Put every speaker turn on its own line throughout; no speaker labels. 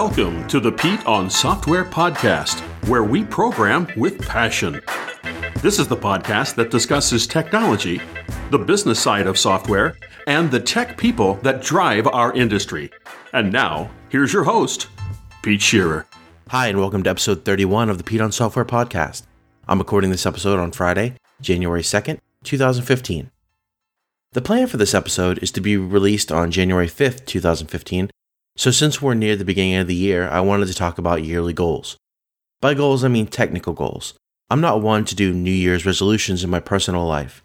Welcome to the Pete on Software podcast, where we program with passion. This is the podcast that discusses technology, the business side of software, and the tech people that drive our industry. And now, here's your host, Pete Shearer.
Hi, and welcome to episode 31 of the Pete on Software podcast. I'm recording this episode on Friday, January 2nd, 2015. The plan for this episode is to be released on January 5th, 2015, so since we're near the beginning of the year, I wanted to talk about yearly goals. By goals, I mean technical goals. I'm not one to do New Year's resolutions in my personal life.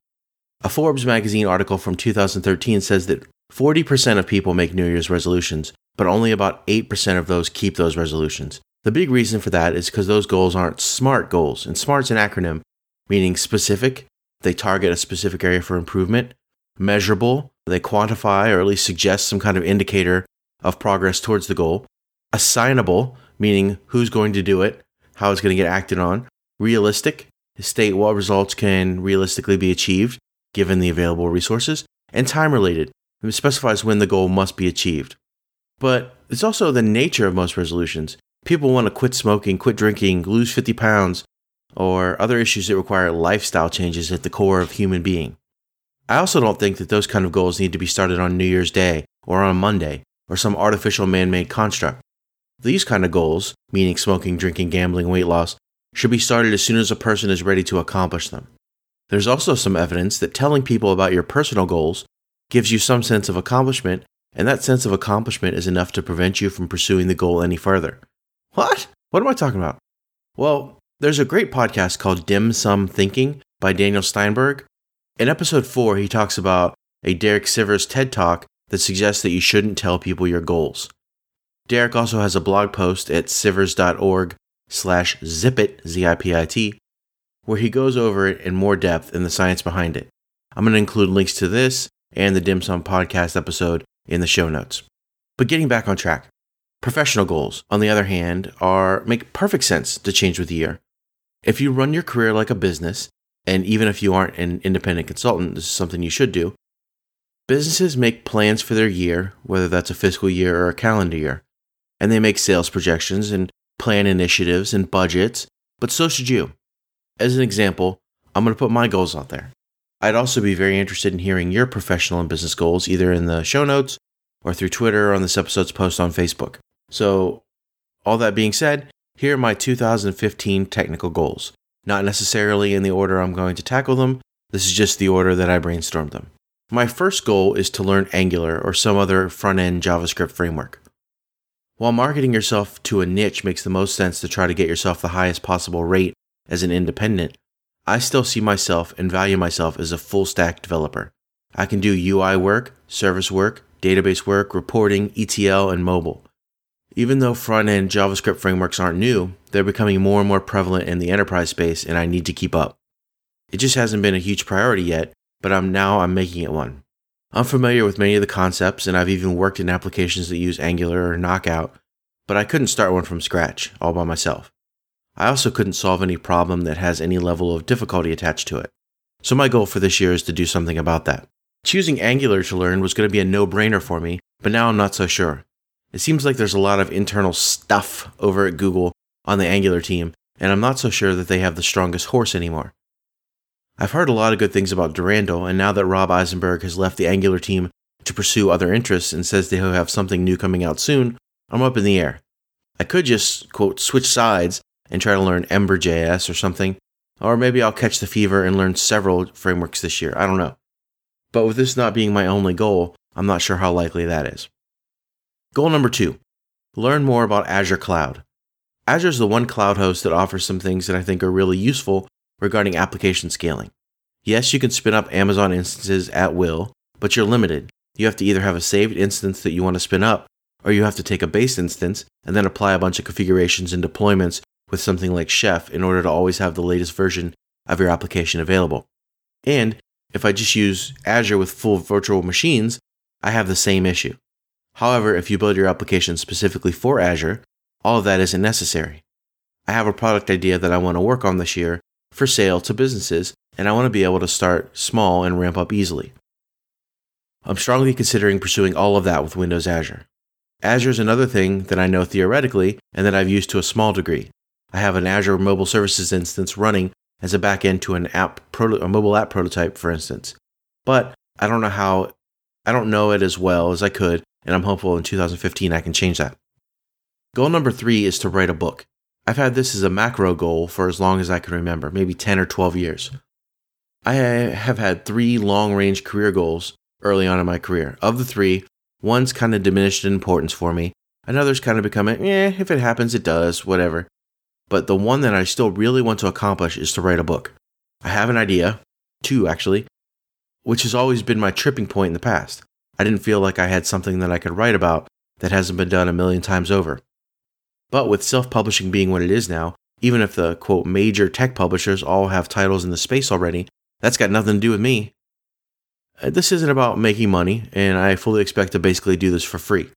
A Forbes magazine article from 2013 says that 40% of people make New Year's resolutions, but only about 8% of those keep those resolutions. The big reason for that is because those goals aren't SMART goals, and SMART's an acronym meaning specific, they target a specific area for improvement, measurable, they quantify or at least suggest some kind of indicator of progress towards the goal, assignable, meaning who's going to do it, how it's going to get acted on, realistic, state what results can realistically be achieved given the available resources, and time related, it specifies when the goal must be achieved. But it's also the nature of most resolutions. People want to quit smoking, quit drinking, lose 50 pounds, or other issues that require lifestyle changes at the core of human being. I also don't think that those kind of goals need to be started on New Year's Day or on a Monday or some artificial man made construct. These kind of goals, meaning smoking, drinking, gambling, weight loss, should be started as soon as a person is ready to accomplish them. There's also some evidence that telling people about your personal goals gives you some sense of accomplishment, and that sense of accomplishment is enough to prevent you from pursuing the goal any further. What? What am I talking about? Well, there's a great podcast called Dim Sum Thinking by Daniel Steinberg. In episode 4, he talks about a Derek Sivers TED Talk that suggests that you shouldn't tell people your goals. Derek also has a blog post at sivers.org slash zipit, Z-I-P-I-T, where he goes over it in more depth and the science behind it. I'm going to include links to this and the Dim Sum podcast episode in the show notes. But getting back on track, professional goals, on the other hand, are make perfect sense to change with the year. If you run your career like a business, and even if you aren't an independent consultant, this is something you should do, Businesses make plans for their year, whether that's a fiscal year or a calendar year, and they make sales projections and plan initiatives and budgets, but so should you. As an example, I'm going to put my goals out there. I'd also be very interested in hearing your professional and business goals either in the show notes or through Twitter or on this episode's post on Facebook. So, all that being said, here are my 2015 technical goals. Not necessarily in the order I'm going to tackle them, this is just the order that I brainstormed them. My first goal is to learn Angular or some other front end JavaScript framework. While marketing yourself to a niche makes the most sense to try to get yourself the highest possible rate as an independent, I still see myself and value myself as a full stack developer. I can do UI work, service work, database work, reporting, ETL, and mobile. Even though front end JavaScript frameworks aren't new, they're becoming more and more prevalent in the enterprise space, and I need to keep up. It just hasn't been a huge priority yet, but I'm now I'm making it one. I'm familiar with many of the concepts and I've even worked in applications that use Angular or Knockout, but I couldn't start one from scratch all by myself. I also couldn't solve any problem that has any level of difficulty attached to it. So my goal for this year is to do something about that. Choosing Angular to learn was going to be a no-brainer for me, but now I'm not so sure. It seems like there's a lot of internal stuff over at Google on the Angular team, and I'm not so sure that they have the strongest horse anymore. I've heard a lot of good things about Durandal, and now that Rob Eisenberg has left the Angular team to pursue other interests and says they'll have something new coming out soon, I'm up in the air. I could just, quote, switch sides and try to learn Ember.js or something, or maybe I'll catch the fever and learn several frameworks this year. I don't know. But with this not being my only goal, I'm not sure how likely that is. Goal number two learn more about Azure Cloud. Azure is the one cloud host that offers some things that I think are really useful regarding application scaling. Yes, you can spin up Amazon instances at will, but you're limited. You have to either have a saved instance that you want to spin up, or you have to take a base instance and then apply a bunch of configurations and deployments with something like Chef in order to always have the latest version of your application available. And if I just use Azure with full virtual machines, I have the same issue. However, if you build your application specifically for Azure, all of that isn't necessary. I have a product idea that I want to work on this year for sale to businesses, and I want to be able to start small and ramp up easily. I'm strongly considering pursuing all of that with Windows Azure. Azure is another thing that I know theoretically and that I've used to a small degree. I have an Azure Mobile Services instance running as a backend to an app, a mobile app prototype, for instance. But I don't know how, I don't know it as well as I could, and I'm hopeful in 2015 I can change that. Goal number three is to write a book. I've had this as a macro goal for as long as I can remember, maybe 10 or 12 years. I have had three long range career goals early on in my career. Of the three, one's kind of diminished in importance for me, another's kind of become, eh, if it happens, it does, whatever. But the one that I still really want to accomplish is to write a book. I have an idea, two actually, which has always been my tripping point in the past. I didn't feel like I had something that I could write about that hasn't been done a million times over. But with self publishing being what it is now, even if the quote major tech publishers all have titles in the space already, that's got nothing to do with me. Uh, this isn't about making money, and I fully expect to basically do this for free.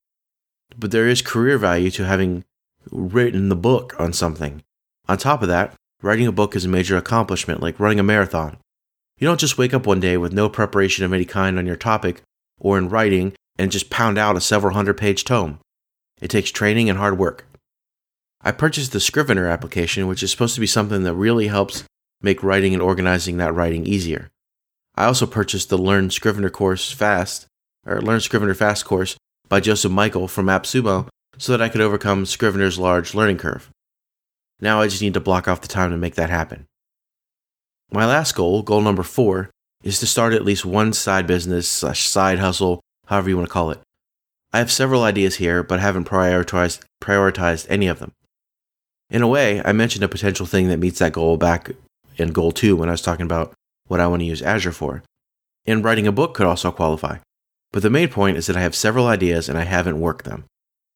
But there is career value to having written the book on something. On top of that, writing a book is a major accomplishment, like running a marathon. You don't just wake up one day with no preparation of any kind on your topic or in writing and just pound out a several hundred page tome. It takes training and hard work. I purchased the Scrivener application, which is supposed to be something that really helps make writing and organizing that writing easier. I also purchased the Learn Scrivener course fast, or Learn Scrivener Fast course by Joseph Michael from AppSumo so that I could overcome Scrivener's large learning curve. Now I just need to block off the time to make that happen. My last goal, goal number four, is to start at least one side business slash side hustle, however you want to call it. I have several ideas here, but haven't prioritized, prioritized any of them. In a way, I mentioned a potential thing that meets that goal back in goal two when I was talking about what I want to use Azure for. And writing a book could also qualify. But the main point is that I have several ideas and I haven't worked them.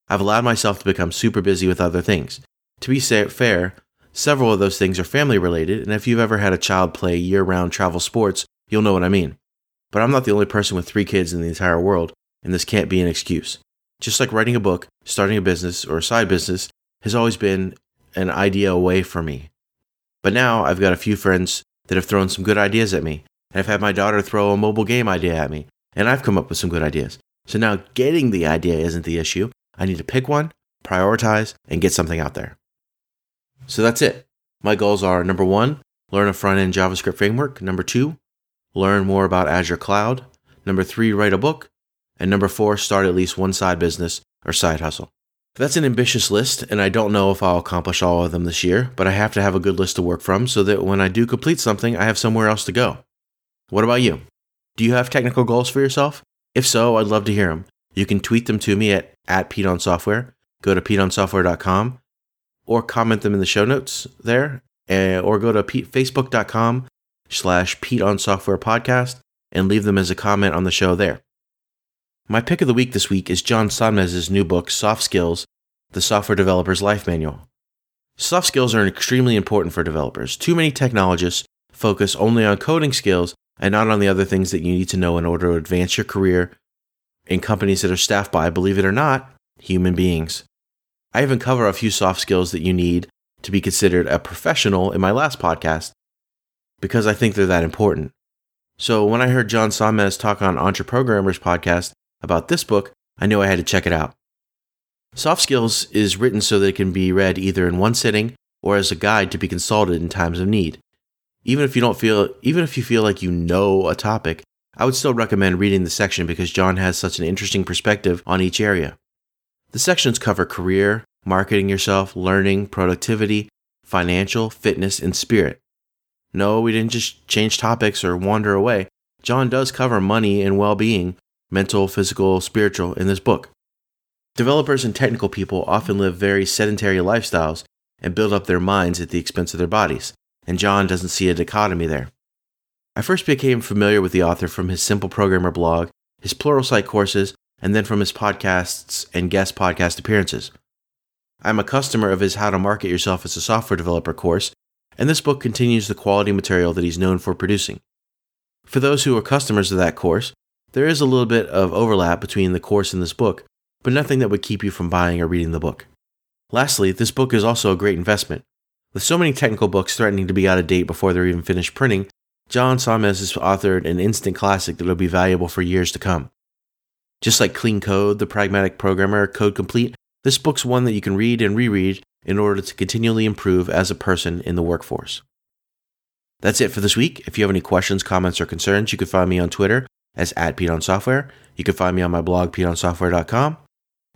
I've allowed myself to become super busy with other things. To be fair, several of those things are family related, and if you've ever had a child play year round travel sports, you'll know what I mean. But I'm not the only person with three kids in the entire world, and this can't be an excuse. Just like writing a book, starting a business, or a side business has always been an idea away from me. But now I've got a few friends that have thrown some good ideas at me. And I've had my daughter throw a mobile game idea at me, and I've come up with some good ideas. So now getting the idea isn't the issue. I need to pick one, prioritize, and get something out there. So that's it. My goals are number one, learn a front end JavaScript framework. Number two, learn more about Azure Cloud. Number three, write a book. And number four, start at least one side business or side hustle. That's an ambitious list, and I don't know if I'll accomplish all of them this year, but I have to have a good list to work from so that when I do complete something, I have somewhere else to go. What about you? Do you have technical goals for yourself? If so, I'd love to hear them. You can tweet them to me at, at PeteOnSoftware, go to PeteOnSoftware.com, or comment them in the show notes there, uh, or go to Pete, Facebook.com slash PeteOnSoftware podcast and leave them as a comment on the show there. My pick of the week this week is John Sonmez's new book, Soft Skills The Software Developer's Life Manual. Soft skills are extremely important for developers. Too many technologists focus only on coding skills and not on the other things that you need to know in order to advance your career in companies that are staffed by, believe it or not, human beings. I even cover a few soft skills that you need to be considered a professional in my last podcast because I think they're that important. So when I heard John Sonmez talk on Entreprogrammers podcast, about this book, I knew I had to check it out. Soft Skills is written so that it can be read either in one sitting or as a guide to be consulted in times of need. Even if you don't feel even if you feel like you know a topic, I would still recommend reading the section because John has such an interesting perspective on each area. The sections cover career, marketing yourself, learning, productivity, financial, fitness, and spirit. No, we didn't just change topics or wander away. John does cover money and well being, mental, physical, spiritual, in this book. Developers and technical people often live very sedentary lifestyles and build up their minds at the expense of their bodies, and John doesn't see a dichotomy there. I first became familiar with the author from his Simple Programmer blog, his Pluralsight courses, and then from his podcasts and guest podcast appearances. I'm a customer of his How to Market Yourself as a Software Developer course, and this book continues the quality material that he's known for producing. For those who are customers of that course, there is a little bit of overlap between the course and this book, but nothing that would keep you from buying or reading the book. Lastly, this book is also a great investment. With so many technical books threatening to be out of date before they're even finished printing, John Sonmez has authored an instant classic that will be valuable for years to come. Just like Clean Code, The Pragmatic Programmer, Code Complete, this book's one that you can read and reread in order to continually improve as a person in the workforce. That's it for this week. If you have any questions, comments, or concerns, you can find me on Twitter as at Pete Software. You can find me on my blog, PeteOnSoftware.com.